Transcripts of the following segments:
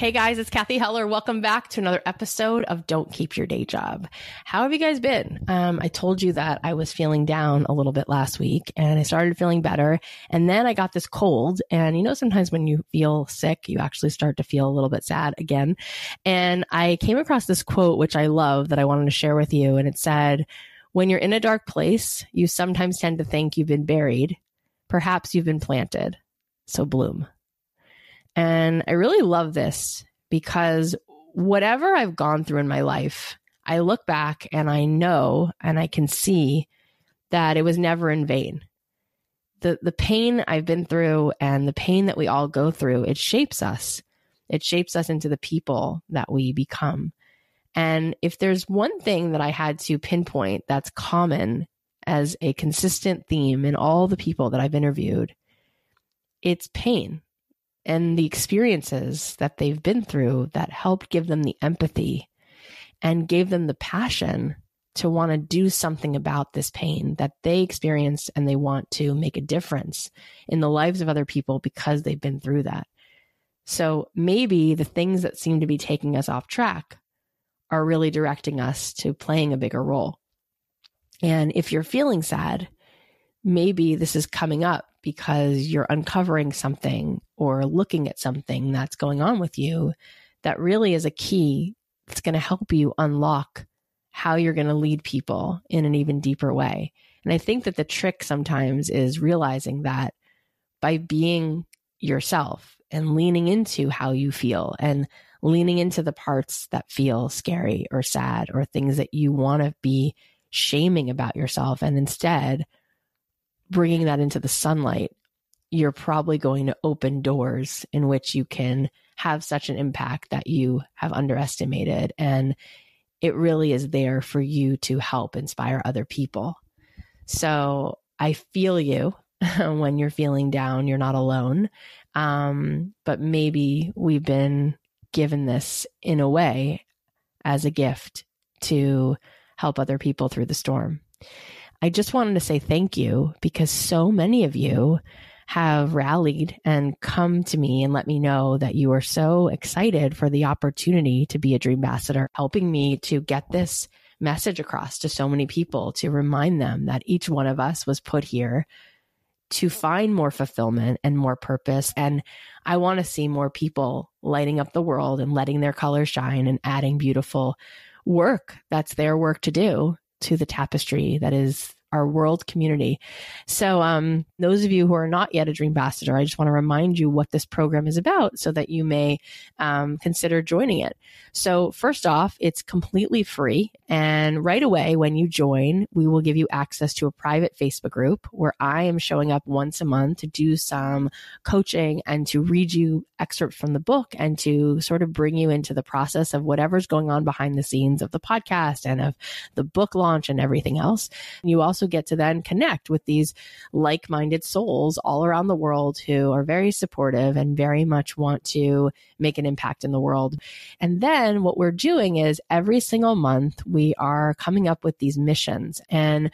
Hey guys, it's Cathy Heller. Welcome back to another episode of Don't Keep Your Day Job. How have you guys been? Um, I told you that I was feeling down a little bit last week and I started feeling better. And then I got this cold. And you know, sometimes when you feel sick, you actually start to feel a little bit sad again. And I came across this quote, which I love that I wanted to share with you. And it said, when you're in a dark place, you sometimes tend to think you've been buried. Perhaps you've been planted. So bloom. And I really love this because whatever I've gone through in my life, I look back and I know and I can see that it was never in vain. The the pain I've been through and the pain that we all go through, it shapes us. It shapes us into the people that we become. And if there's one thing that I had to pinpoint that's common as a consistent theme in all the people that I've interviewed, it's pain and the experiences that they've been through that helped give them the empathy and gave them the passion to want to do something about this pain that they experienced and they want to make a difference in the lives of other people because they've been through that. So maybe the things that seem to be taking us off track are really directing us to playing a bigger role. And if you're feeling sad, maybe this is coming up because you're uncovering something or looking at something that's going on with you that really is a key that's going to help you unlock how you're going to lead people in an even deeper way. And I think that the trick sometimes is realizing that by being yourself and leaning into how you feel and leaning into the parts that feel scary or sad or things that you want to be shaming about yourself and instead bringing that into the sunlight, you're probably going to open doors in which you can have such an impact that you have underestimated. And it really is there for you to help inspire other people. So I feel you when you're feeling down, you're not alone. Um, but maybe we've been given this in a way as a gift to help other people through the storm. I just wanted to say thank you because so many of you have rallied and come to me and let me know that you are so excited for the opportunity to be a dream ambassador, helping me to get this message across to so many people to remind them that each one of us was put here to find more fulfillment and more purpose. And I want to see more people lighting up the world and letting their colors shine and adding beautiful work that's their work to do to the tapestry that is our world community. So, um, those of you who are not yet a Dream Ambassador, I just want to remind you what this program is about so that you may um, consider joining it. So, first off, it's completely free. And right away, when you join, we will give you access to a private Facebook group where I am showing up once a month to do some coaching and to read you excerpts from the book and to sort of bring you into the process of whatever's going on behind the scenes of the podcast and of the book launch and everything else. You also get to then connect with these like minded souls all around the world who are very supportive and very much want to make an impact in the world. And then what we're doing is every single month, we are coming up with these missions. And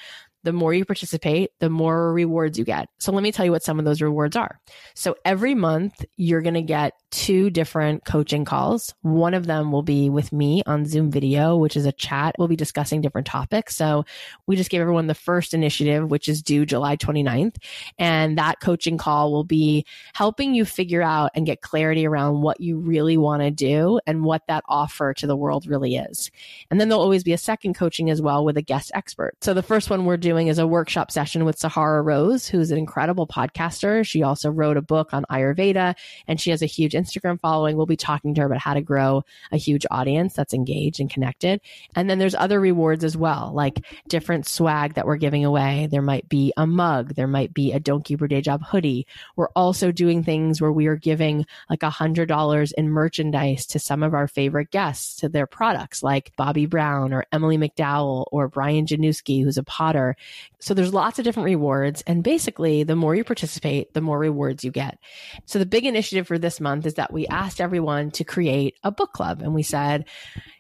the more you participate, the more rewards you get. So let me tell you what some of those rewards are. So every month, you're going to get two different coaching calls. One of them will be with me on Zoom video, which is a chat. We'll be discussing different topics. So we just gave everyone the first initiative, which is due July 29th. And that coaching call will be helping you figure out and get clarity around what you really want to do and what that offer to the world really is. And then there'll always be a second coaching as well with a guest expert. So the first one we're doing is a workshop session with Sahara Rose, who's an incredible podcaster. She also wrote a book on Ayurveda and she has a huge Instagram following. We'll be talking to her about how to grow a huge audience that's engaged and connected. And then there's other rewards as well, like different swag that we're giving away. There might be a mug. There might be a Don't Keep Your Day Job hoodie. We're also doing things where we are giving like a hundred dollars in merchandise to some of our favorite guests to their products like Bobbi Brown or Emily McDowell or Brian Januski, who's a potter. So there's lots of different rewards. And basically, the more you participate, the more rewards you get. So the big initiative for this month is that we asked everyone to create a book club. And we said,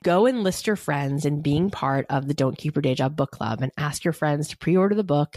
go and list your friends in being part of the Don't Keep Your Day Job book club and ask your friends to pre order the book.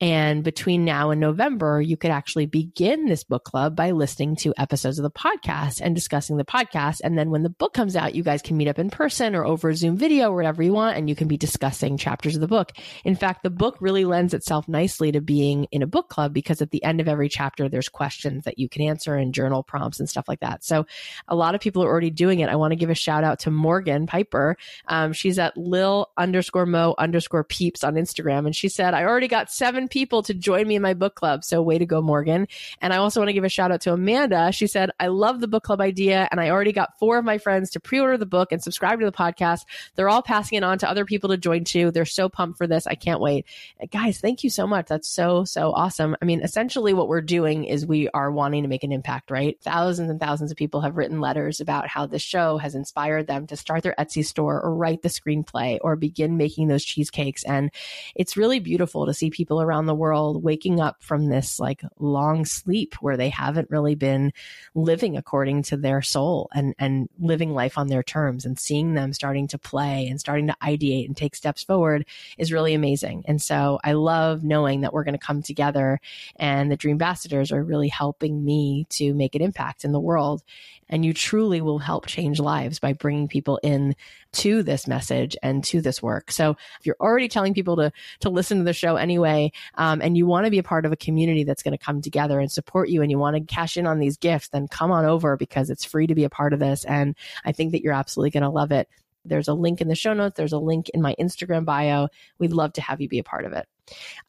And between now and November, you could actually begin this book club by listening to episodes of the podcast and discussing the podcast. And then when the book comes out, you guys can meet up in person or over Zoom video or whatever you want, and you can be discussing chapters of the book. In fact, the book really lends itself nicely to being in a book club because at the end of every chapter, there's questions that you can answer and journal prompts and stuff like that. So a lot of people are already doing it. I want to give a shout out to Morgan Piper. Um, she's at Lil underscore Mo underscore peeps on Instagram. And she said, I already got seven people to join me in my book club. So way to go, Morgan. And I also want to give a shout out to Amanda. She said, I love the book club idea. And I already got four of my friends to pre order the book and subscribe to the podcast. They're all passing it on to other people to join too. They're so pumped for this. I can't wait. Guys, thank you so much. That's so, so awesome. I mean, essentially what we're doing is we are wanting to make an impact, right? Thousands and thousands of people have written letters about how this show has inspired them to start their Etsy store or write the screenplay or begin making those cheesecakes. And it's really beautiful to see people around the world waking up from this like long sleep where they haven't really been living according to their soul and, and living life on their terms and seeing them starting to play and starting to ideate and take steps forward is really amazing. And so I love knowing that we're going to come together and the Dream Ambassadors are really helping me to make an impact in the world and you truly will help change lives by bringing people in to this message and to this work. So if you're already telling people to, to listen to the show anyway, um, and you want to be a part of a community that's going to come together and support you and you want to cash in on these gifts, then come on over because it's free to be a part of this. And I think that you're absolutely going to love it. There's a link in the show notes. There's a link in my Instagram bio. We'd love to have you be a part of it.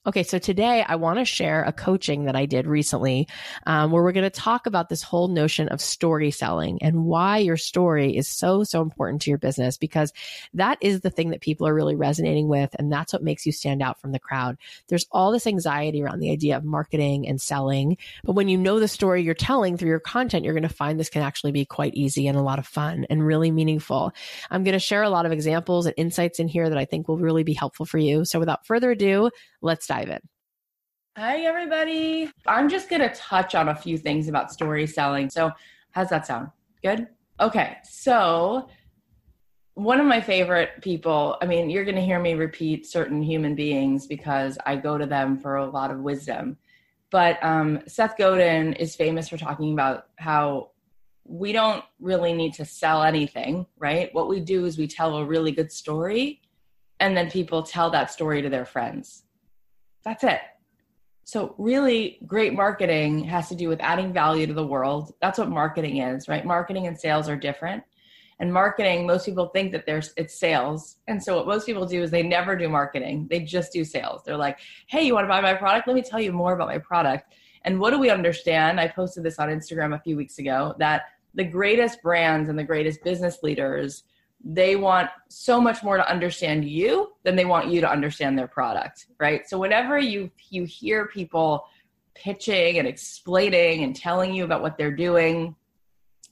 Okay, so today I want to share a coaching that I did recently um, where we're going to talk about this whole notion of story selling and why your story is so, so important to your business because that is the thing that people are really resonating with. And that's what makes you stand out from the crowd. There's all this anxiety around the idea of marketing and selling. But when you know the story you're telling through your content, you're going to find this can actually be quite easy and a lot of fun and really meaningful. I'm going to share a lot of examples and insights in here that I think will really be helpful for you. So without further ado, let's dive in. Hi, everybody. I'm just going to touch on a few things about story selling. So, how's that sound? Good? Okay. So, one of my favorite people, I mean, you're going to hear me repeat certain human beings because I go to them for a lot of wisdom. But um, Seth Godin is famous for talking about how we don't really need to sell anything, right? What we do is we tell a really good story, and then people tell that story to their friends that's it. So, really great marketing has to do with adding value to the world. That's what marketing is, right? Marketing and sales are different. And marketing, most people think that there's it's sales. And so what most people do is they never do marketing. They just do sales. They're like, "Hey, you want to buy my product? Let me tell you more about my product." And what do we understand? I posted this on Instagram a few weeks ago that the greatest brands and the greatest business leaders they want so much more to understand you than they want you to understand their product right so whenever you you hear people pitching and explaining and telling you about what they're doing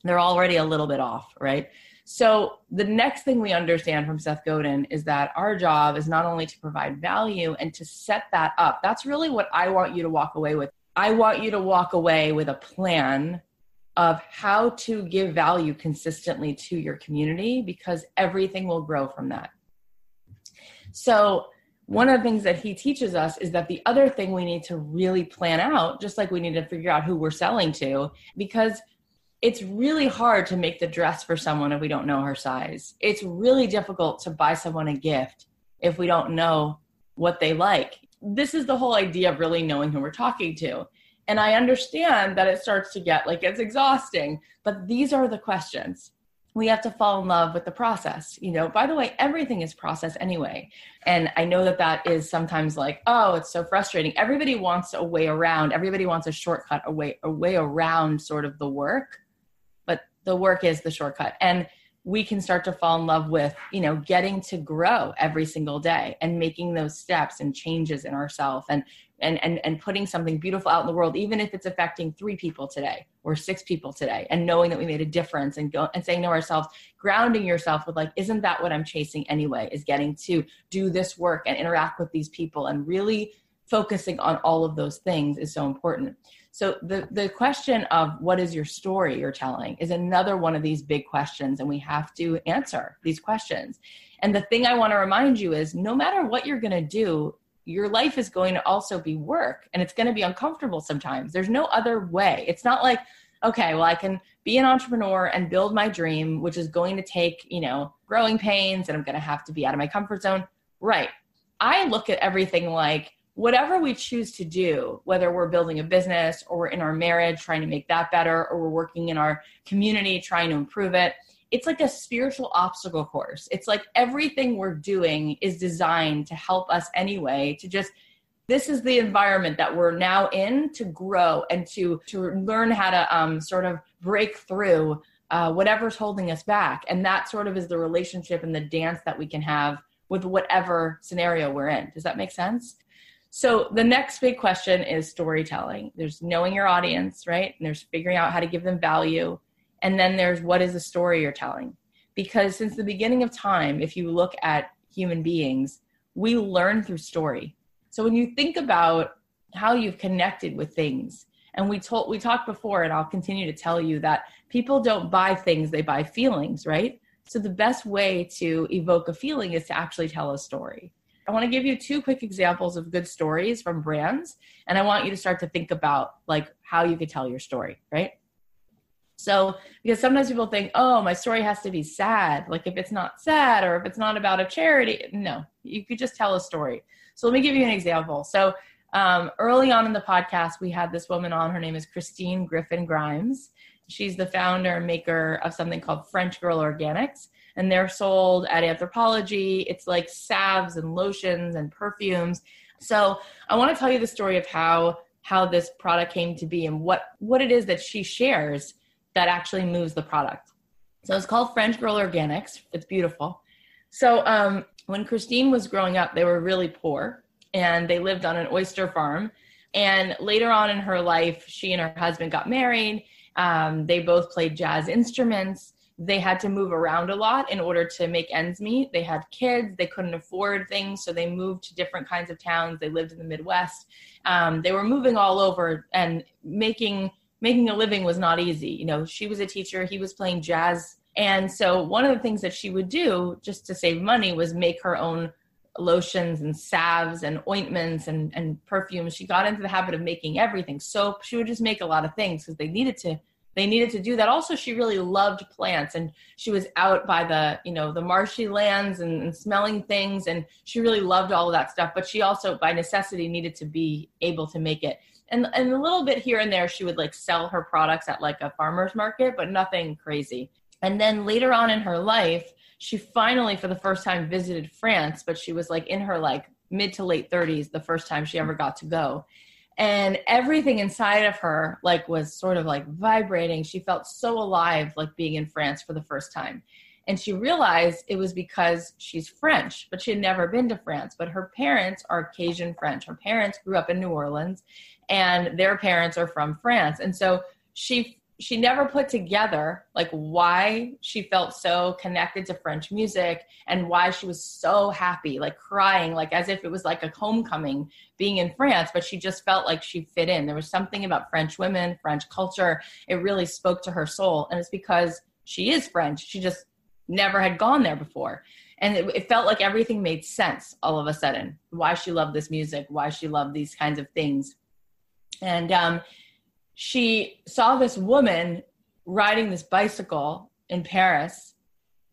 they're already a little bit off right so the next thing we understand from Seth Godin is that our job is not only to provide value and to set that up. That's really what I want you to walk away with. I want you to walk away with a plan of how to give value consistently to your community because everything will grow from that. So, one of the things that he teaches us is that the other thing we need to really plan out, just like we need to figure out who we're selling to, because it's really hard to make the dress for someone if we don't know her size. It's really difficult to buy someone a gift if we don't know what they like. This is the whole idea of really knowing who we're talking to. And I understand that it starts to get like it's exhausting, but these are the questions. We have to fall in love with the process. You know, by the way, everything is process anyway. And I know that that is sometimes like, oh, it's so frustrating. Everybody wants a way around, everybody wants a shortcut, a way, a way around sort of the work, but the work is the shortcut. And we can start to fall in love with you know getting to grow every single day and making those steps and changes in ourselves and and, and and putting something beautiful out in the world even if it's affecting three people today or six people today and knowing that we made a difference and go and saying to ourselves grounding yourself with like isn't that what i'm chasing anyway is getting to do this work and interact with these people and really focusing on all of those things is so important. So the the question of what is your story you're telling is another one of these big questions and we have to answer these questions. And the thing i want to remind you is no matter what you're going to do your life is going to also be work and it's going to be uncomfortable sometimes. There's no other way. It's not like, okay, well, I can be an entrepreneur and build my dream, which is going to take, you know, growing pains and I'm going to have to be out of my comfort zone. Right. I look at everything like whatever we choose to do, whether we're building a business or we're in our marriage trying to make that better or we're working in our community trying to improve it, it's like a spiritual obstacle course. It's like everything we're doing is designed to help us anyway, to just this is the environment that we're now in to grow and to to learn how to um, sort of break through uh, whatever's holding us back. And that sort of is the relationship and the dance that we can have with whatever scenario we're in. Does that make sense? So the next big question is storytelling. There's knowing your audience right? And there's figuring out how to give them value and then there's what is the story you're telling? Because since the beginning of time, if you look at human beings, we learn through story. So when you think about how you've connected with things, and we told we talked before, and I'll continue to tell you that people don't buy things, they buy feelings, right? So the best way to evoke a feeling is to actually tell a story. I want to give you two quick examples of good stories from brands, and I want you to start to think about like how you could tell your story, right? So, because sometimes people think, oh, my story has to be sad. Like if it's not sad or if it's not about a charity, no, you could just tell a story. So, let me give you an example. So, um, early on in the podcast, we had this woman on. Her name is Christine Griffin Grimes. She's the founder and maker of something called French Girl Organics, and they're sold at Anthropologie. It's like salves and lotions and perfumes. So I want to tell you the story of how how this product came to be and what what it is that she shares that actually moves the product. So it's called French Girl Organics. It's beautiful. So um, when Christine was growing up, they were really poor and they lived on an oyster farm. And later on in her life, she and her husband got married. Um, they both played jazz instruments they had to move around a lot in order to make ends meet. They had kids, they couldn't afford things, so they moved to different kinds of towns. They lived in the Midwest. Um, they were moving all over, and making making a living was not easy. You know, she was a teacher, he was playing jazz, and so one of the things that she would do just to save money was make her own lotions and salves and ointments and, and perfumes. She got into the habit of making everything. Soap, she would just make a lot of things because they needed to they needed to do that also she really loved plants and she was out by the you know the marshy lands and, and, smelling things and she really loved all of that stuff but she also by necessity needed to be able to make it and and a little bit here and there she would like sell her products at like a farmers market but nothing crazy. And then later on in her life she finally for the first time visited france but she was like in her like mid to late 30s the first time she ever got to go. And everything inside of her like was sort of like vibrating. She felt so alive like being in france for the first time. And she realized it was because she's french but she had never been to france. But her parents are cajun french. Her parents grew up in new orleans and their parents are from france and so she she never put together like why she felt so connected to French music and why she was so happy, like crying, like as if it was like a homecoming being in France, but she just felt like she fit in. There was something about French women, French culture. It really spoke to her soul. And it's because she is French. She just never had gone there before. And it, it felt like everything made sense all of a sudden. Why she loved this music, why she loved these kinds of things. And um, she saw this woman riding this bicycle in Paris.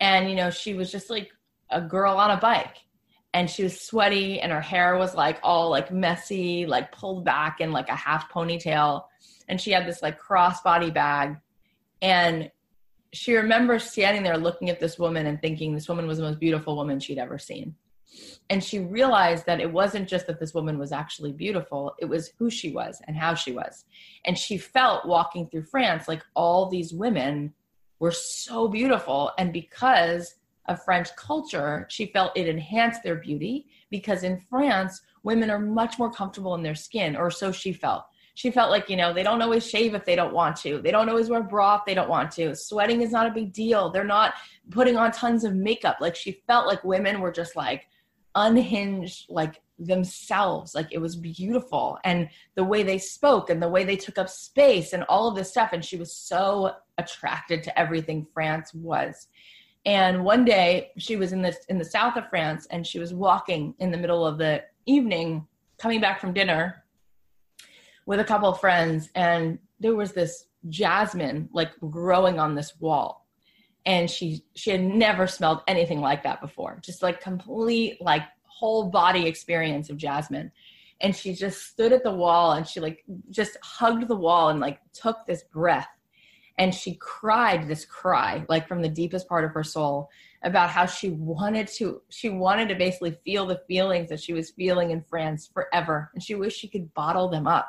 And, you know, she was just like a girl on a bike. And she was sweaty and her hair was like all like messy, like pulled back in like a half ponytail. And she had this like crossbody bag. And she remembers standing there looking at this woman and thinking this woman was the most beautiful woman she'd ever seen and she realized that it wasn't just that this woman was actually beautiful it was who she was and how she was. And she felt walking through france like all these women were so beautiful. And because of french culture she felt it enhanced their beauty because in france women are much more comfortable in their skin or so she felt. She felt like you know they don't always shave if they don't want to. They don't always wear bra if they don't want to. Sweating is not a big deal. They're not putting on tons of makeup. Like she felt like women were just like unhinged like themselves like it was beautiful. And the way they spoke and the way they took up space and all of this stuff and she was so attracted to everything france was. And one day she was in the in the south of france and she was walking in the middle of the evening coming back from dinner with a couple of friends and there was this jasmine like growing on this wall and she she had never smelled anything like that before. Just like complete like whole body experience of jasmine. And she just stood at the wall and she like just hugged the wall and like took this breath. And she cried this cry like from the deepest part of her soul about how she wanted to she wanted to basically feel the feelings that she was feeling in France forever. And she wished she could bottle them up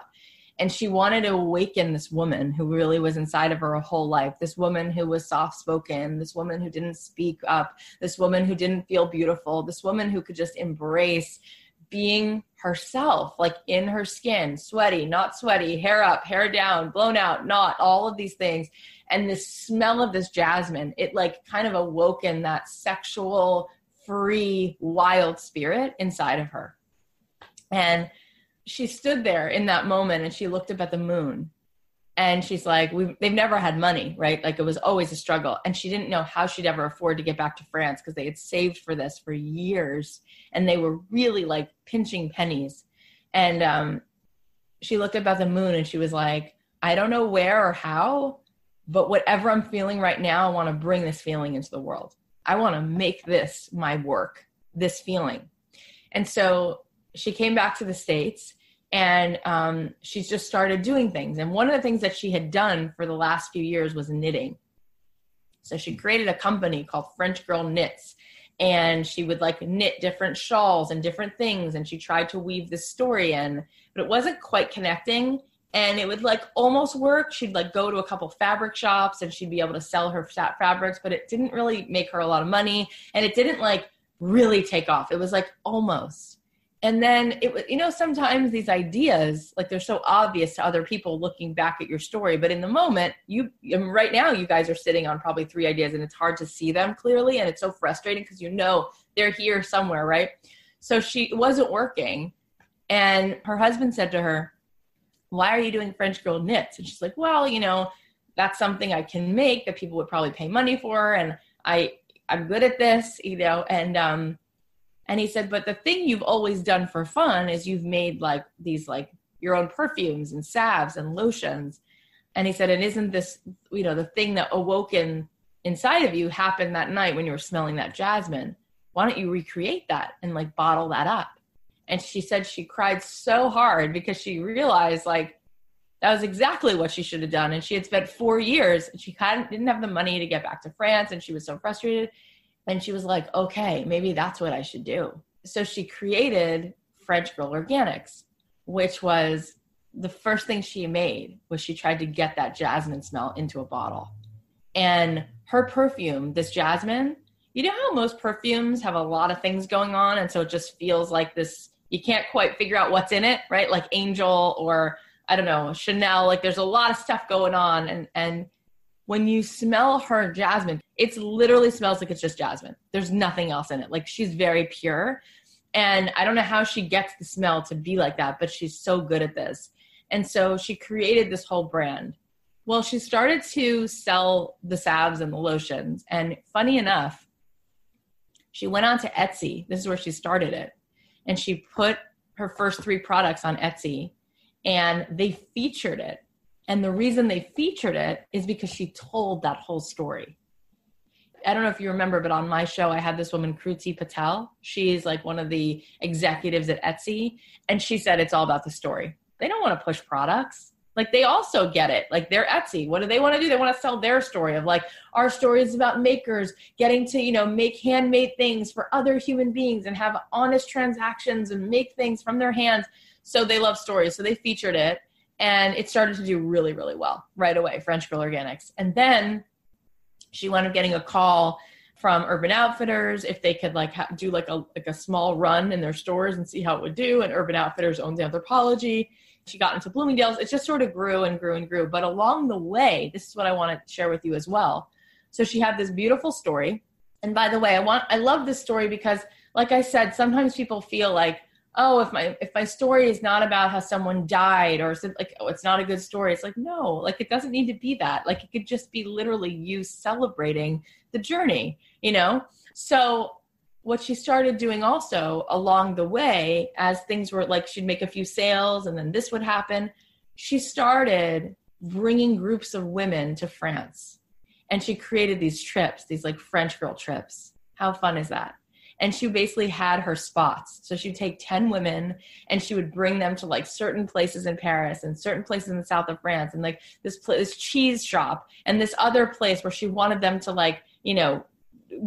and she wanted to awaken this woman who really was inside of her a whole life this woman who was soft spoken this woman who didn't speak up this woman who didn't feel beautiful this woman who could just embrace being herself like in her skin sweaty not sweaty hair up hair down blown out not all of these things. And the smell of this jasmine it like kind of awoken that sexual free wild spirit inside of her. And she stood there in that moment and she looked up at the moon and she's like we they've never had money right? Like it was always a struggle. And she didn't know how she'd ever afford to get back to france because they had saved for this for years and they were really like pinching pennies. And um, she looked up at the moon and she was like i don't know where or how but whatever i'm feeling right now i want to bring this feeling into the world. I want to make this my work this feeling. And so she came back to the states and um, she's just started doing things. And one of the things that she had done for the last few years was knitting. So she created a company called French Girl Knits, and she would like knit different shawls and different things. And she tried to weave this story in but it wasn't quite connecting. And it would like almost work. She'd like go to a couple fabric shops and she'd be able to sell her fabrics but it didn't really make her a lot of money. And it didn't like really take off. It was like almost and then it was you know sometimes these ideas like they're so obvious to other people looking back at your story but in the moment you right now you guys are sitting on probably three ideas and it's hard to see them clearly and it's so frustrating because you know they're here somewhere right? So she wasn't working and her husband said to her why are you doing french girl knits? And she's like well you know that's something i can make that people would probably pay money for and i i'm good at this you know? And um and he said, but the thing you've always done for fun is you've made like these like your own perfumes and salves and lotions. And he said, and isn't this, you know, the thing that awoken inside of you happened that night when you were smelling that jasmine? Why don't you recreate that and like bottle that up? And she said she cried so hard because she realized like that was exactly what she should have done. And she had spent four years and she hadn't, didn't have the money to get back to France and she was so frustrated. And she was like, okay, maybe that's what I should do. So she created French Girl Organics, which was the first thing she made was she tried to get that jasmine smell into a bottle. And her perfume, this jasmine, you know how most perfumes have a lot of things going on and so it just feels like this you can't quite figure out what's in it, right? Like Angel or I don't know, Chanel, like there's a lot of stuff going on and and when you smell her jasmine, it literally smells like it's just jasmine. There's nothing else in it. Like she's very pure. And I don't know how she gets the smell to be like that, but she's so good at this. And so she created this whole brand. Well, she started to sell the salves and the lotions. And funny enough, she went on to Etsy. This is where she started it. And she put her first three products on Etsy and they featured it and the reason they featured it is because she told that whole story. I don't know if you remember, but on my show, I had this woman, Kruti Patel. She's like one of the executives at Etsy. And she said it's all about the story. They don't want to push products. Like they also get it. Like they're Etsy. What do they want to do? They want to sell their story of like our story is about makers getting to, you know, make handmade things for other human beings and have honest transactions and make things from their hands. So they love stories. So they featured it and it started to do really really well right away french girl organics. And then she wound up getting a call from urban outfitters if they could like ha- do like a like a small run in their stores and see how it would do. And urban outfitters owns anthropologie she got into bloomingdale's. It just sort of grew and grew and grew. But along the way this is what i want to share with you as well. So she had this beautiful story. And by the way i want i love this story because like i said sometimes people feel like oh if my if my story is not about how someone died or like oh it's not a good story it's like no like it doesn't need to be that. Like it could just be literally you celebrating the journey you know? So what she started doing also along the way as things were like she'd make a few sales and then this would happen she started bringing groups of women to france. And she created these trips these like french girl trips. How fun is that and she basically had her spots. So she'd take 10 women and she would bring them to like certain places in Paris and certain places in the south of France and like this this cheese shop and this other place where she wanted them to like, you know,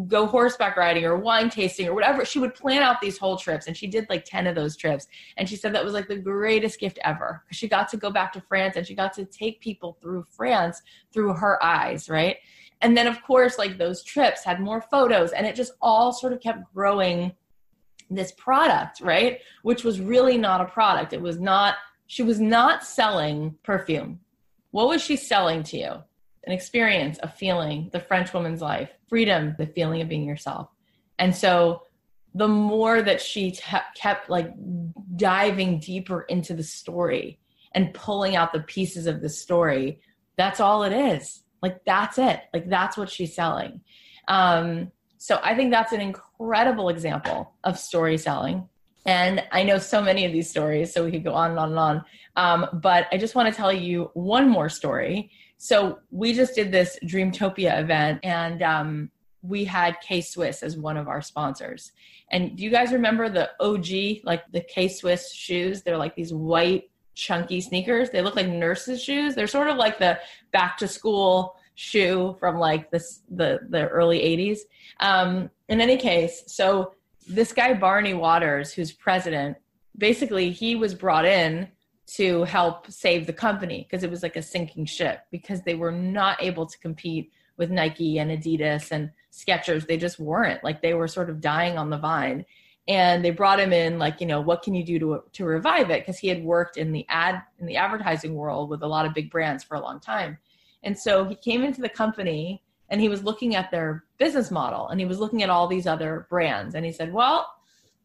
go horseback riding or wine tasting or whatever. She would plan out these whole trips and she did like 10 of those trips. And she said that was like the greatest gift ever. She got to go back to France and she got to take people through France through her eyes, right? And then, of course, like those trips had more photos, and it just all sort of kept growing this product, right? Which was really not a product. It was not, she was not selling perfume. What was she selling to you? An experience, a feeling, the French woman's life, freedom, the feeling of being yourself. And so the more that she te- kept like diving deeper into the story and pulling out the pieces of the story, that's all it is. Like that's it. Like that's what she's selling. Um, so I think that's an incredible example of story selling. And I know so many of these stories, so we could go on and on and on. Um, but I just want to tell you one more story. So we just did this Dreamtopia event, and um, we had K Swiss as one of our sponsors. And do you guys remember the OG, like the K Swiss shoes? They're like these white chunky sneakers. They look like nurses' shoes. They're sort of like the back to school shoe from like this the the early 80s. Um, in any case, so this guy Barney Waters, who's president, basically he was brought in to help save the company because it was like a sinking ship because they were not able to compete with Nike and Adidas and Skechers. They just weren't like they were sort of dying on the vine. And they brought him in, like, you know, what can you do to to revive it? Because he had worked in the ad in the advertising world with a lot of big brands for a long time. And so he came into the company and he was looking at their business model and he was looking at all these other brands and he said, "Well,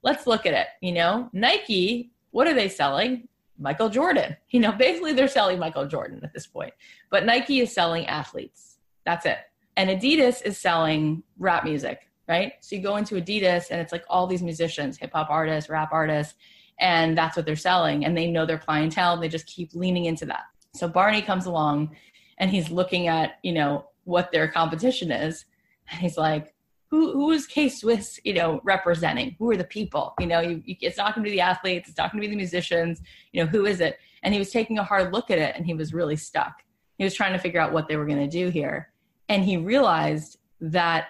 let's look at it. You know, Nike, what are they selling? Michael Jordan. You know, basically they're selling Michael Jordan at this point. But Nike is selling athletes. That's it. And Adidas is selling rap music, right? So you go into Adidas and it's like all these musicians, hip hop artists, rap artists, and that's what they're selling. And they know their clientele. And they just keep leaning into that. So Barney comes along and he's looking at, you know, what their competition is. And he's like, who, who is K Swiss, you know, representing? Who are the people? You know, you, you, it's not going to be the athletes. It's not going to be the musicians. You know, who is it? And he was taking a hard look at it and he was really stuck. He was trying to figure out what they were going to do here. And he realized that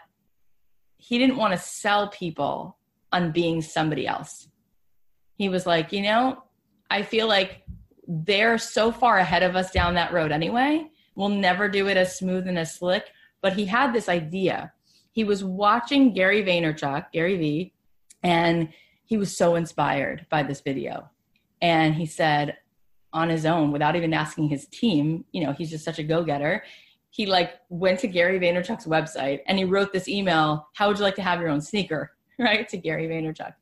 he didn't want to sell people on being somebody else. He was like, you know, I feel like they're so far ahead of us down that road anyway We'll never do it as smooth and as slick. But he had this idea. He was watching Gary Vaynerchuk, Gary Vee, and he was so inspired by this video. And he said, on his own, without even asking his team, you know, he's just such a go getter. He like went to Gary Vaynerchuk's website and he wrote this email, How would you like to have your own sneaker? Right to Gary Vaynerchuk.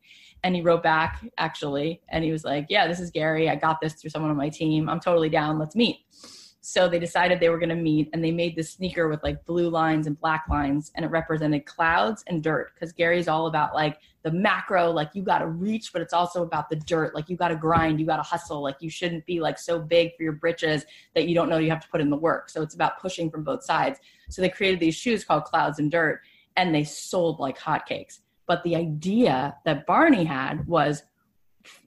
And he wrote back actually, and he was like, Yeah, this is Gary. I got this through someone on my team. I'm totally down. Let's meet. So they decided they were going to meet and they made this sneaker with like blue lines and black lines and it represented clouds and dirt because Gary's all about like the macro, like you got to reach, but it's also about the dirt. Like you got to grind, you got to hustle. Like you shouldn't be like so big for your britches that you don't know you have to put in the work. So it's about pushing from both sides. So they created these shoes called Clouds and Dirt and they sold like hotcakes. But the idea that Barney had was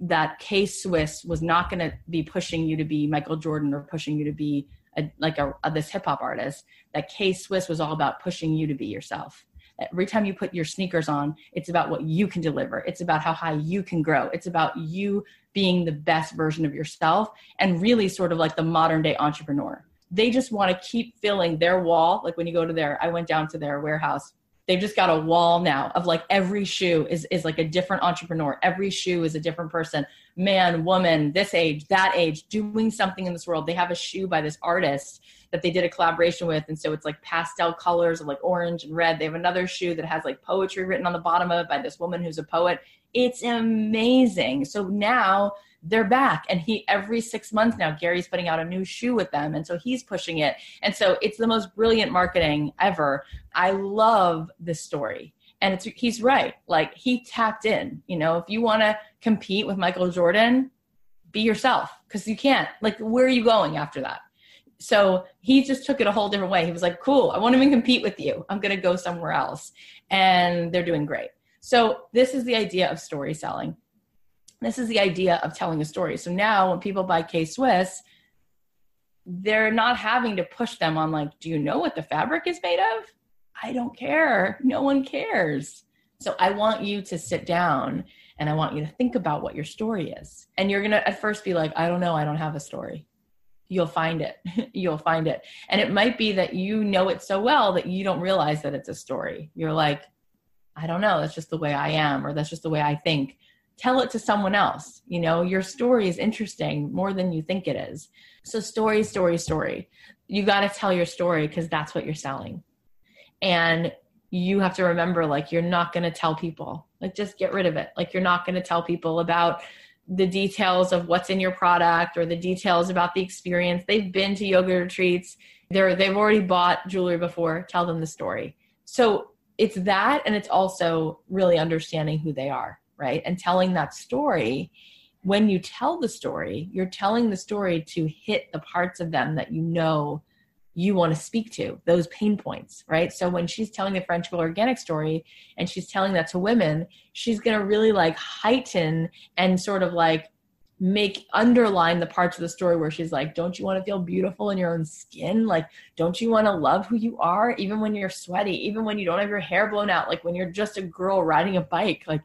that K Swiss was not going to be pushing you to be Michael Jordan or pushing you to be a, like a, a this hip hop artist. That K Swiss was all about pushing you to be yourself. Every time you put your sneakers on, it's about what you can deliver. It's about how high you can grow. It's about you being the best version of yourself and really sort of like the modern day entrepreneur. They just want to keep filling their wall. Like when you go to their, I went down to their warehouse they've just got a wall now of like every shoe is is like a different entrepreneur. Every shoe is a different person. Man woman this age that age doing something in this world. They have a shoe by this artist that they did a collaboration with and so it's like pastel colors of like orange and red. They have another shoe that has like poetry written on the bottom of it by this woman who's a poet. It's amazing. So now they're back. And he every six months now gary's putting out a new shoe with them. And so he's pushing it. And so it's the most brilliant marketing ever. I love this story. And it's he's right. Like he tapped in. You know if you want to compete with michael jordan be yourself. Because you can't. Like where are you going after that? So he just took it a whole different way. He was like cool. I won't even compete with you. I'm going to go somewhere else. And they're doing great. So this is the idea of story selling this is the idea of telling a story. So now when people buy K Swiss, they're not having to push them on like, do you know what the fabric is made of? I don't care. No one cares. So I want you to sit down and I want you to think about what your story is. And you're going to at first be like, I don't know, I don't have a story. You'll find it. You'll find it. And it might be that you know it so well that you don't realize that it's a story. You're like, I don't know, that's just the way I am, or that's just the way I think tell it to someone else. You know, your story is interesting more than you think it is. So, story, story, story. You got to tell your story because that's what you're selling. And you have to remember, like, you're not going to tell people, like, just get rid of it. Like, you're not going to tell people about the details of what's in your product or the details about the experience. They've been to yoga retreats. They're they've already bought jewelry before. Tell them the story. So it's that and it's also really understanding who they are right? And telling that story, when you tell the story, you're telling the story to hit the parts of them that you know you want to speak to, those pain points, right? So when she's telling the French Girl Organic story and she's telling that to women, she's going to really like heighten and sort of like make underline the parts of the story where she's like, Don't you want to feel beautiful in your own skin? Like, don't you want to love who you are, even when you're sweaty, even when you don't have your hair blown out, like when you're just a girl riding a bike? Like,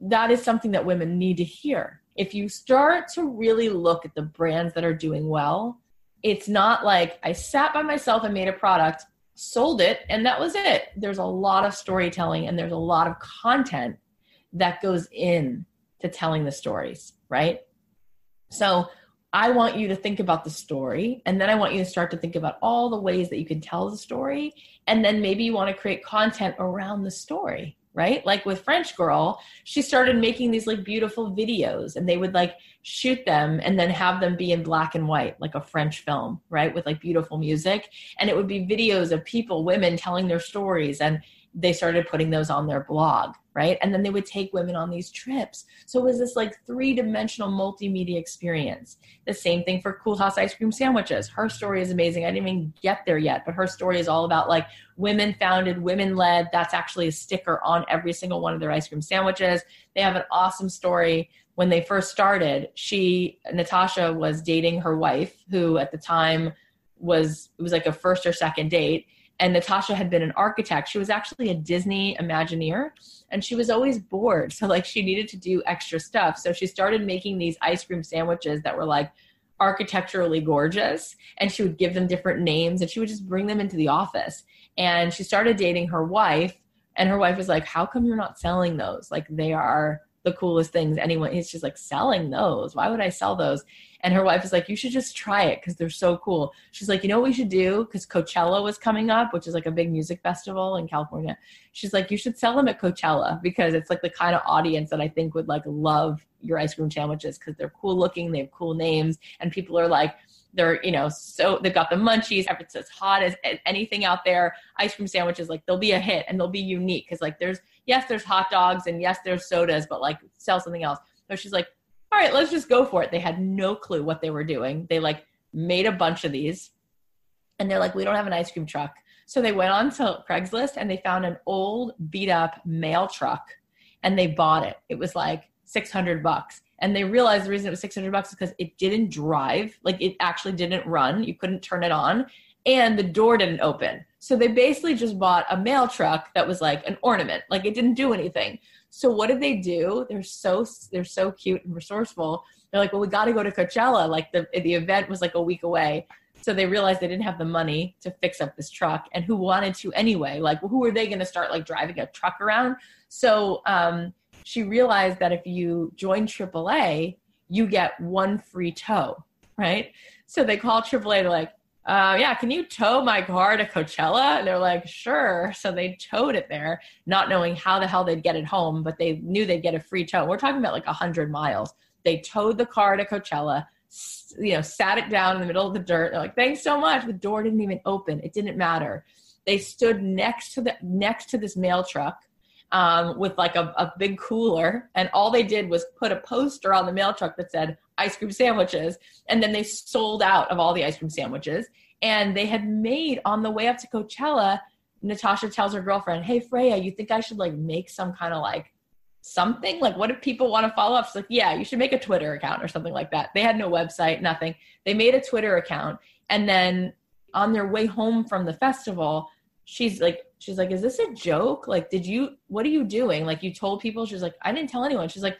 that is something that women need to hear. If you start to really look at the brands that are doing well, it's not like I sat by myself and made a product, sold it, and that was it. There's a lot of storytelling and there's a lot of content that goes in to telling the stories, right? So I want you to think about the story, and then I want you to start to think about all the ways that you can tell the story, and then maybe you want to create content around the story, right? Like with French Girl, she started making these like beautiful videos, and they would like shoot them and then have them be in black and white, like a French film, right? With like beautiful music, and it would be videos of people, women telling their stories, and they started putting those on their blog right? And then they would take women on these trips. So it was this like three dimensional multimedia experience. The same thing for Coolhaus ice cream sandwiches. Her story is amazing. I didn't even get there yet, but her story is all about like women founded, women led. That's actually a sticker on every single one of their ice cream sandwiches. They have an awesome story. When they first started, she, Natasha, was dating her wife, who at the time was, it was like a first or second date and Natasha had been an architect. She was actually a Disney Imagineer and she was always bored. So like she needed to do extra stuff. So she started making these ice cream sandwiches that were like architecturally gorgeous and she would give them different names and she would just bring them into the office. And she started dating her wife and her wife was like, "How come you're not selling those? Like they are the coolest things anyone he's just like selling those why would i sell those and her wife is like, you should just try it because they're so cool. She's like, you know what we should do? Because Coachella was coming up, which is like a big music festival in California. She's like, you should sell them at Coachella because it's like the kind of audience that I think would like love your ice cream sandwiches because they're cool looking, they have cool names, and people are like, they're you know so they've got the munchies it's as hot as anything out there ice cream sandwiches like they'll be a hit and they'll be unique because like there's yes there's hot dogs and yes there's sodas but like sell something else so she's like all right, let's just go for it. They had no clue what they were doing. They like made a bunch of these and they're like, we don't have an ice cream truck. So they went on to Craigslist and they found an old beat up mail truck and they bought it. It was like 600 bucks. And they realized the reason it was 600 bucks is because it didn't drive, like it actually didn't run. You couldn't turn it on and the door didn't open. So they basically just bought a mail truck that was like an ornament, like it didn't do anything. So what did they do? They're so they're so cute and resourceful. They're like, well, we got to go to Coachella. Like the the event was like a week away. So they realized they didn't have the money to fix up this truck, and who wanted to anyway? Like, who are they going to start like driving a truck around? So um, she realized that if you join AAA, you get one free tow, right? So they call AAA. They're like, uh, yeah, can you tow my car to Coachella? And they're like, sure. So they towed it there, not knowing how the hell they'd get it home, but they knew they'd get a free tow. We're talking about like a hundred miles. They towed the car to Coachella, you know, sat it down in the middle of the dirt. They're like, thanks so much. The door didn't even open. It didn't matter. They stood next to the next to this mail truck um, with like a, a big cooler, and all they did was put a poster on the mail truck that said ice cream sandwiches. And then they sold out of all the ice cream sandwiches. And they had made on the way up to Coachella, Natasha tells her girlfriend, Hey, Freya, you think I should like make some kind of like something? Like, what if people want to follow up? She's like, Yeah, you should make a Twitter account or something like that. They had no website, nothing. They made a Twitter account. And then on their way home from the festival, she's like, she's like, Is this a joke? Like, did you, what are you doing? Like, you told people? She's like, I didn't tell anyone. She's like,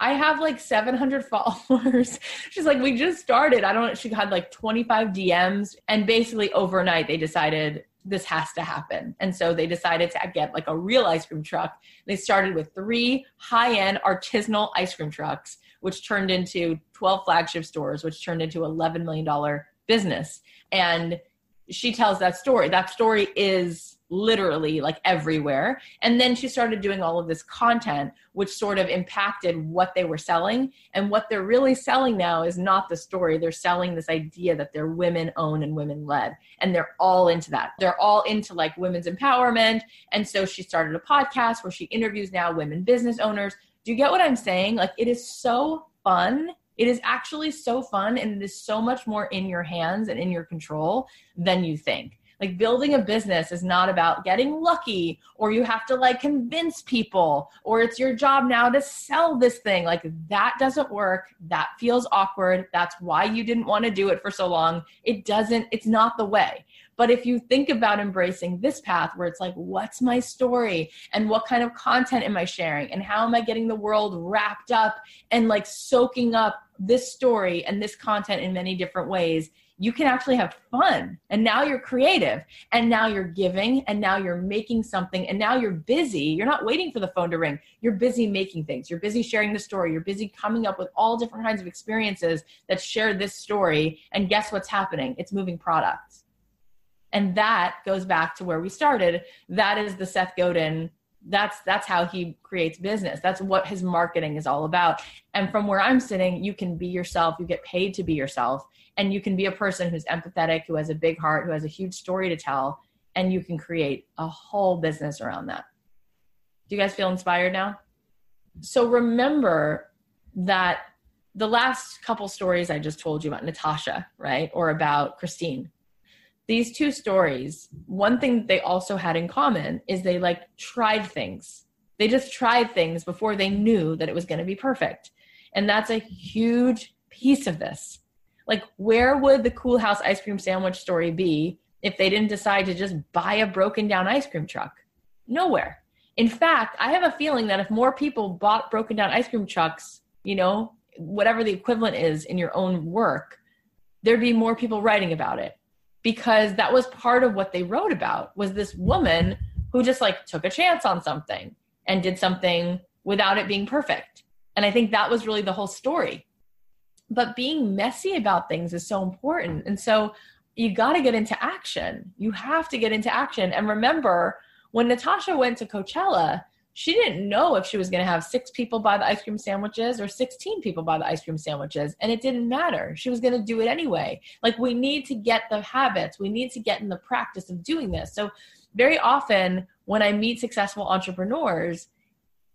I have like 700 followers. She's like, we just started. I don't, she had like 25 DMs. And basically, overnight, they decided this has to happen. And so they decided to get like a real ice cream truck. They started with three high end artisanal ice cream trucks, which turned into 12 flagship stores, which turned into $11 million business. And she tells that story. That story is literally like everywhere. And then she started doing all of this content, which sort of impacted what they were selling. And what they're really selling now is not the story. They're selling this idea that they're women owned and women led. And they're all into that. They're all into like women's empowerment. And so she started a podcast where she interviews now women business owners. Do you get what I'm saying? Like it is so fun. It is actually so fun and it is so much more in your hands and in your control than you think Like building a business is not about getting lucky or you have to like convince people or it's your job now to sell this thing. Like that doesn't work. That feels awkward. That's why you didn't want to do it for so long. It doesn't, it's not the way. But if you think about embracing this path where it's like, what's my story and what kind of content am I sharing and how am I getting the world wrapped up and like soaking up this story and this content in many different ways, you can actually have fun. And now you're creative and now you're giving and now you're making something and now you're busy. You're not waiting for the phone to ring. You're busy making things. You're busy sharing the story. You're busy coming up with all different kinds of experiences that share this story. And guess what's happening? It's moving products. And that goes back to where we started. That is the Seth Godin that's that's how he creates business. That's what his marketing is all about. And from where i'm sitting you can be yourself you get paid to be yourself and you can be a person who's empathetic who has a big heart who has a huge story to tell and you can create a whole business around that. Do you guys feel inspired now? So remember that the last couple stories i just told you about natasha right or about christine these two stories, one thing that they also had in common is they like tried things. They just tried things before they knew that it was going to be perfect. And that's a huge piece of this. Like, where would the Coolhaus ice cream sandwich story be if they didn't decide to just buy a broken down ice cream truck? Nowhere. In fact, I have a feeling that if more people bought broken down ice cream trucks, you know, whatever the equivalent is in your own work, there'd be more people writing about it because that was part of what they wrote about was this woman who just like took a chance on something and did something without it being perfect. And I think that was really the whole story. But being messy about things is so important. And so you got to get into action. You have to get into action. And remember, when Natasha went to Coachella, she didn't know if she was going to have six people buy the ice cream sandwiches or 16 people buy the ice cream sandwiches. And it didn't matter. She was going to do it anyway. Like, we need to get the habits, we need to get in the practice of doing this. So, very often when I meet successful entrepreneurs,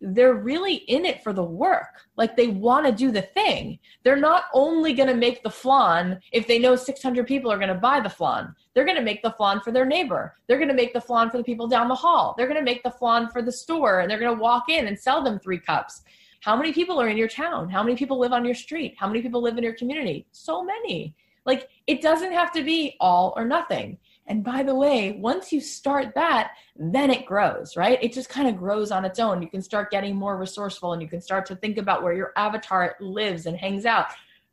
they're really in it for the work. Like they want to do the thing. They're not only going to make the flan if they know 600 people are going to buy the flan. They're going to make the flan for their neighbor. They're going to make the flan for the people down the hall. They're going to make the flan for the store and they're going to walk in and sell them three cups. How many people are in your town? How many people live on your street? How many people live in your community? So many. Like it doesn't have to be all or nothing. And by the way, once you start that, then it grows, right? It just kind of grows on its own. You can start getting more resourceful and you can start to think about where your avatar lives and hangs out.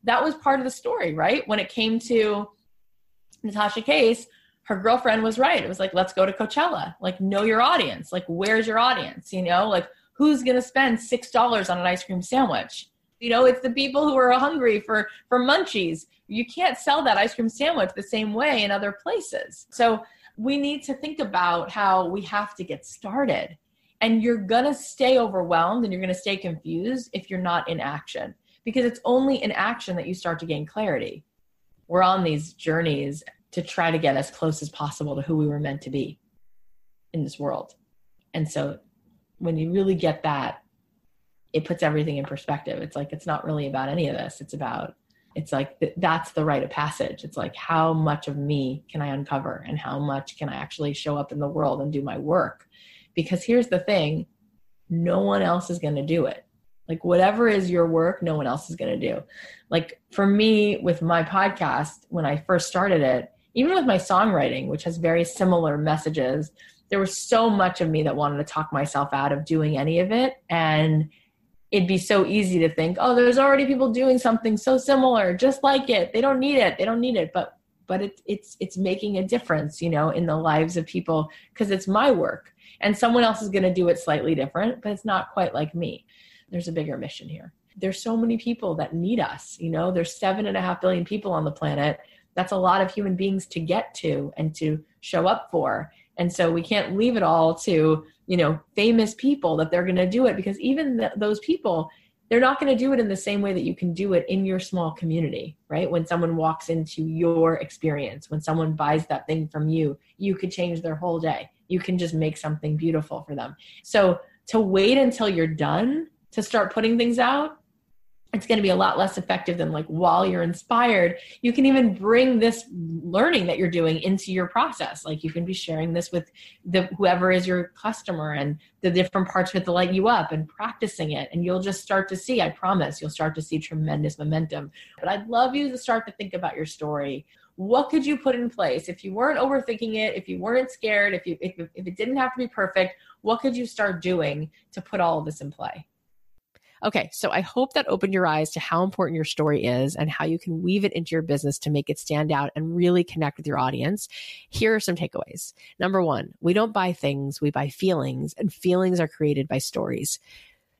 That was part of the story, right? When it came to Natasha Case, her girlfriend was right. It was like, let's go to Coachella. Like, know your audience. Like, where's your audience? You know, like, who's going to spend $6 on an ice cream sandwich? You know, it's the people who are hungry for for munchies you can't sell that ice cream sandwich the same way in other places. So we need to think about how we have to get started. And you're going to stay overwhelmed and you're going to stay confused if you're not in action because it's only in action that you start to gain clarity. We're on these journeys to try to get as close as possible to who we were meant to be in this world. And so when you really get that, it puts everything in perspective. It's like it's not really about any of this. It's about it's like th- that's the rite of passage. It's like how much of me can i uncover and how much can i actually show up in the world and do my work? Because here's the thing no one else is going to do it. Like whatever is your work no one else is going to do. Like for me with my podcast when i first started it even with my songwriting which has very similar messages there was so much of me that wanted to talk myself out of doing any of it. And it'd be so easy to think, oh, there's already people doing something so similar, just like it. They don't need it. They don't need it. But but it's it's it's making a difference, you know, in the lives of people because it's my work. And someone else is going to do it slightly different, but it's not quite like me. There's a bigger mission here. There's so many people that need us. You know, there's seven and a half billion people on the planet. That's a lot of human beings to get to and to show up for. And so we can't leave it all to you know famous people that they're going to do it because even th- those people they're not going to do it in the same way that you can do it in your small community right? When someone walks into your experience when someone buys that thing from you you could change their whole day. You can just make something beautiful for them. So to wait until you're done to start putting things out it's going to be a lot less effective than like while you're inspired. You can even bring this learning that you're doing into your process. Like you can be sharing this with the whoever is your customer and the different parts that light you up and practicing it. And you'll just start to see i promise you'll start to see tremendous momentum. But i'd love you to start to think about your story. What could you put in place? If you weren't overthinking it if you weren't scared if you if, if it didn't have to be perfect what could you start doing to put all of this in play Okay, so I hope that opened your eyes to how important your story is and how you can weave it into your business to make it stand out and really connect with your audience. Here are some takeaways. Number one, we don't buy things, we buy feelings, and feelings are created by stories.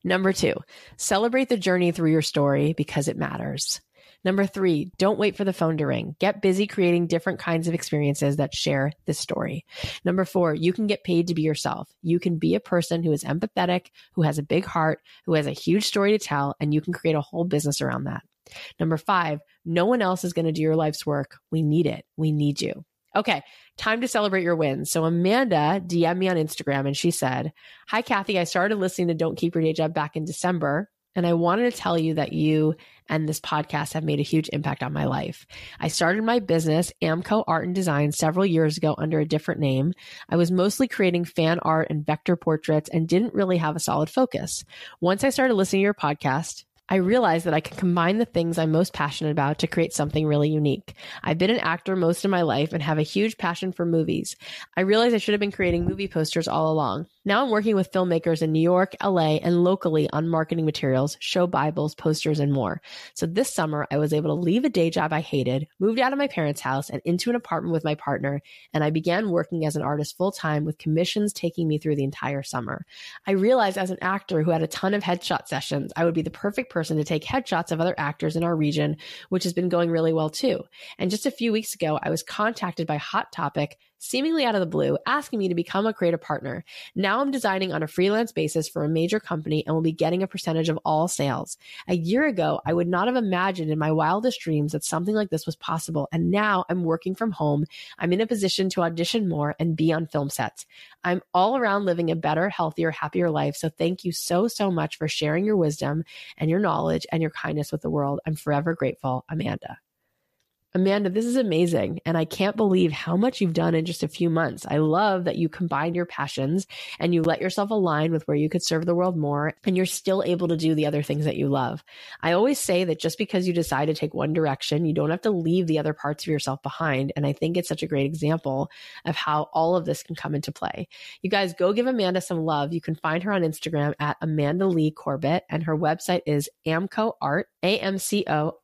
Number two, celebrate the journey through your story because it matters. Number three, don't wait for the phone to ring. Get busy creating different kinds of experiences that share this story. Number four, you can get paid to be yourself. You can be a person who is empathetic, who has a big heart, who has a huge story to tell, and you can create a whole business around that. Number five, no one else is going to do your life's work. We need it. We need you. Okay, time to celebrate your wins. So Amanda DM'd me on Instagram and she said, Hi, Cathy. I started listening to Don't Keep Your Day Job back in December. And I wanted to tell you that you and this podcast have made a huge impact on my life. I started my business, Amco Art and Design, several years ago under a different name. I was mostly creating fan art and vector portraits and didn't really have a solid focus. Once I started listening to your podcast, I realized that I can combine the things I'm most passionate about to create something really unique. I've been an actor most of my life and have a huge passion for movies. I realized I should have been creating movie posters all along. Now I'm working with filmmakers in New York, LA, and locally on marketing materials, show Bibles, posters, and more. So this summer, I was able to leave a day job I hated, moved out of my parents' house and into an apartment with my partner, and I began working as an artist full time with commissions taking me through the entire summer. I realized as an actor who had a ton of headshot sessions, I would be the perfect person to take headshots of other actors in our region, which has been going really well too. And just a few weeks ago, I was contacted by Hot Topic seemingly out of the blue, asking me to become a creative partner. Now I'm designing on a freelance basis for a major company and will be getting a percentage of all sales. A year ago, I would not have imagined in my wildest dreams that something like this was possible. And now I'm working from home. I'm in a position to audition more and be on film sets. I'm all around living a better, healthier, happier life. So thank you so, so much for sharing your wisdom and your knowledge and your kindness with the world. I'm forever grateful, Amanda. Amanda, this is amazing. And I can't believe how much you've done in just a few months. I love that you combine your passions and you let yourself align with where you could serve the world more and you're still able to do the other things that you love. I always say that just because you decide to take one direction, you don't have to leave the other parts of yourself behind. And I think it's such a great example of how all of this can come into play. You guys go give Amanda some love. You can find her on Instagram at Amanda Lee Corbett and her website is Amco Art, A-M-C-O.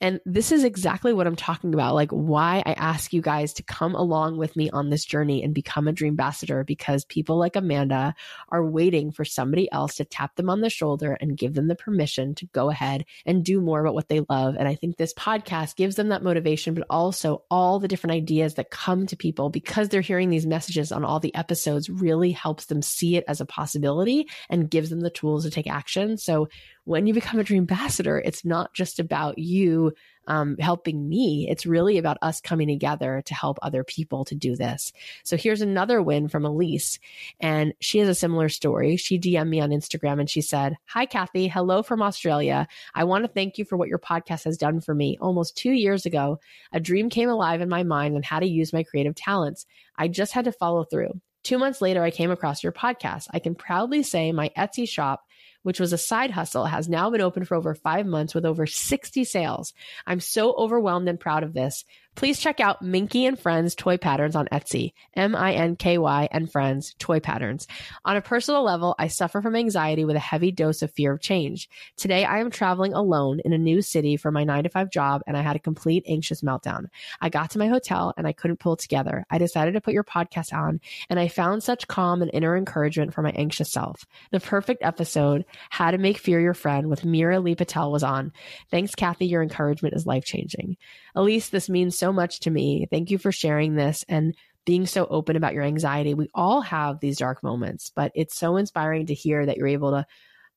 And this is exactly what I'm talking about. Like why I ask you guys to come along with me on this journey and become a dream ambassador because people like Amanda are waiting for somebody else to tap them on the shoulder and give them the permission to go ahead and do more about what they love. And I think this podcast gives them that motivation, but also all the different ideas that come to people because they're hearing these messages on all the episodes really helps them see it as a possibility and gives them the tools to take action. So when you become a dream ambassador, it's not just about you um, helping me. It's really about us coming together to help other people to do this. So here's another win from Elise. And she has a similar story. She DM'd me on Instagram and she said, Hi, Cathy. Hello from Australia. I want to thank you for what your podcast has done for me. Almost two years ago, a dream came alive in my mind on how to use my creative talents. I just had to follow through. Two months later, I came across your podcast. I can proudly say my Etsy shop which was a side hustle, has now been open for over five months with over 60 sales. I'm so overwhelmed and proud of this. Please check out Minky and Friends Toy Patterns on Etsy. M I N K Y and Friends Toy Patterns. On a personal level, I suffer from anxiety with a heavy dose of fear of change. Today, I am traveling alone in a new city for my nine to five job, and I had a complete anxious meltdown. I got to my hotel and I couldn't pull together. I decided to put your podcast on, and I found such calm and inner encouragement for my anxious self. The perfect episode, How to Make Fear Your Friend with Meera Lee Patel, was on. Thanks, Cathy. Your encouragement is life changing. Elise, this means so much to me. Thank you for sharing this and being so open about your anxiety. We all have these dark moments, but it's so inspiring to hear that you're able to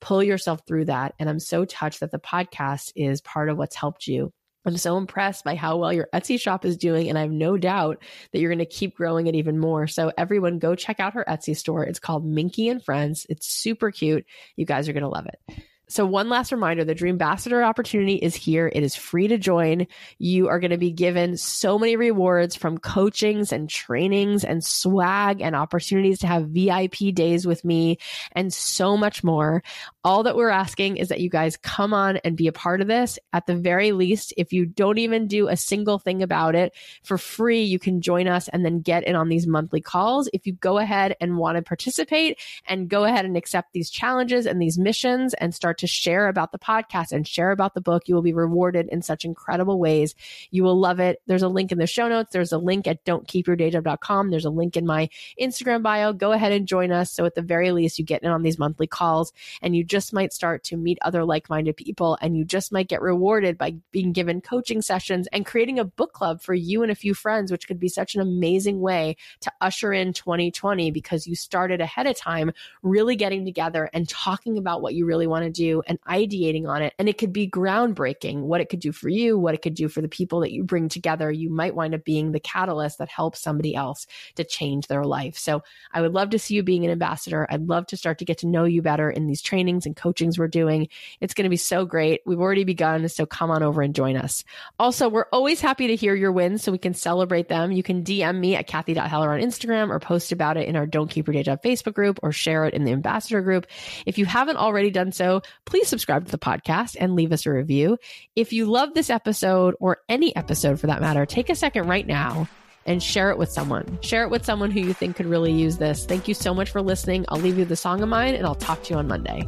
pull yourself through that. And I'm so touched that the podcast is part of what's helped you. I'm so impressed by how well your Etsy shop is doing, and I have no doubt that you're going to keep growing it even more. So, everyone, go check out her Etsy store. It's called Minky and Friends. It's super cute. You guys are going to love it. So, one last reminder the Dream Ambassador opportunity is here. It is free to join. You are going to be given so many rewards from coachings and trainings and swag and opportunities to have VIP days with me and so much more. All that we're asking is that you guys come on and be a part of this. At the very least, if you don't even do a single thing about it for free, you can join us and then get in on these monthly calls. If you go ahead and want to participate and go ahead and accept these challenges and these missions and start to share about the podcast and share about the book, you will be rewarded in such incredible ways. You will love it. There's a link in the show notes. There's a link at don'tkeepyourdayjob.com. There's a link in my Instagram bio. Go ahead and join us. So at the very least, you get in on these monthly calls and you just might start to meet other like-minded people and you just might get rewarded by being given coaching sessions and creating a book club for you and a few friends, which could be such an amazing way to usher in 2020 because you started ahead of time really getting together and talking about what you really want to do and ideating on it. And it could be groundbreaking what it could do for you, what it could do for the people that you bring together. You might wind up being the catalyst that helps somebody else to change their life. So I would love to see you being an ambassador. I'd love to start to get to know you better in these trainings and coachings we're doing. It's going to be so great. We've already begun. So come on over and join us. Also, we're always happy to hear your wins so we can celebrate them. You can DM me at Cathy.Heller on Instagram or post about it in our Don't Keep Your Day Job Facebook group or share it in the ambassador group. If you haven't already done so, please subscribe to the podcast and leave us a review. If you love this episode or any episode for that matter, take a second right now and share it with someone. Share it with someone who you think could really use this. Thank you so much for listening. I'll leave you the song of mine and I'll talk to you on Monday.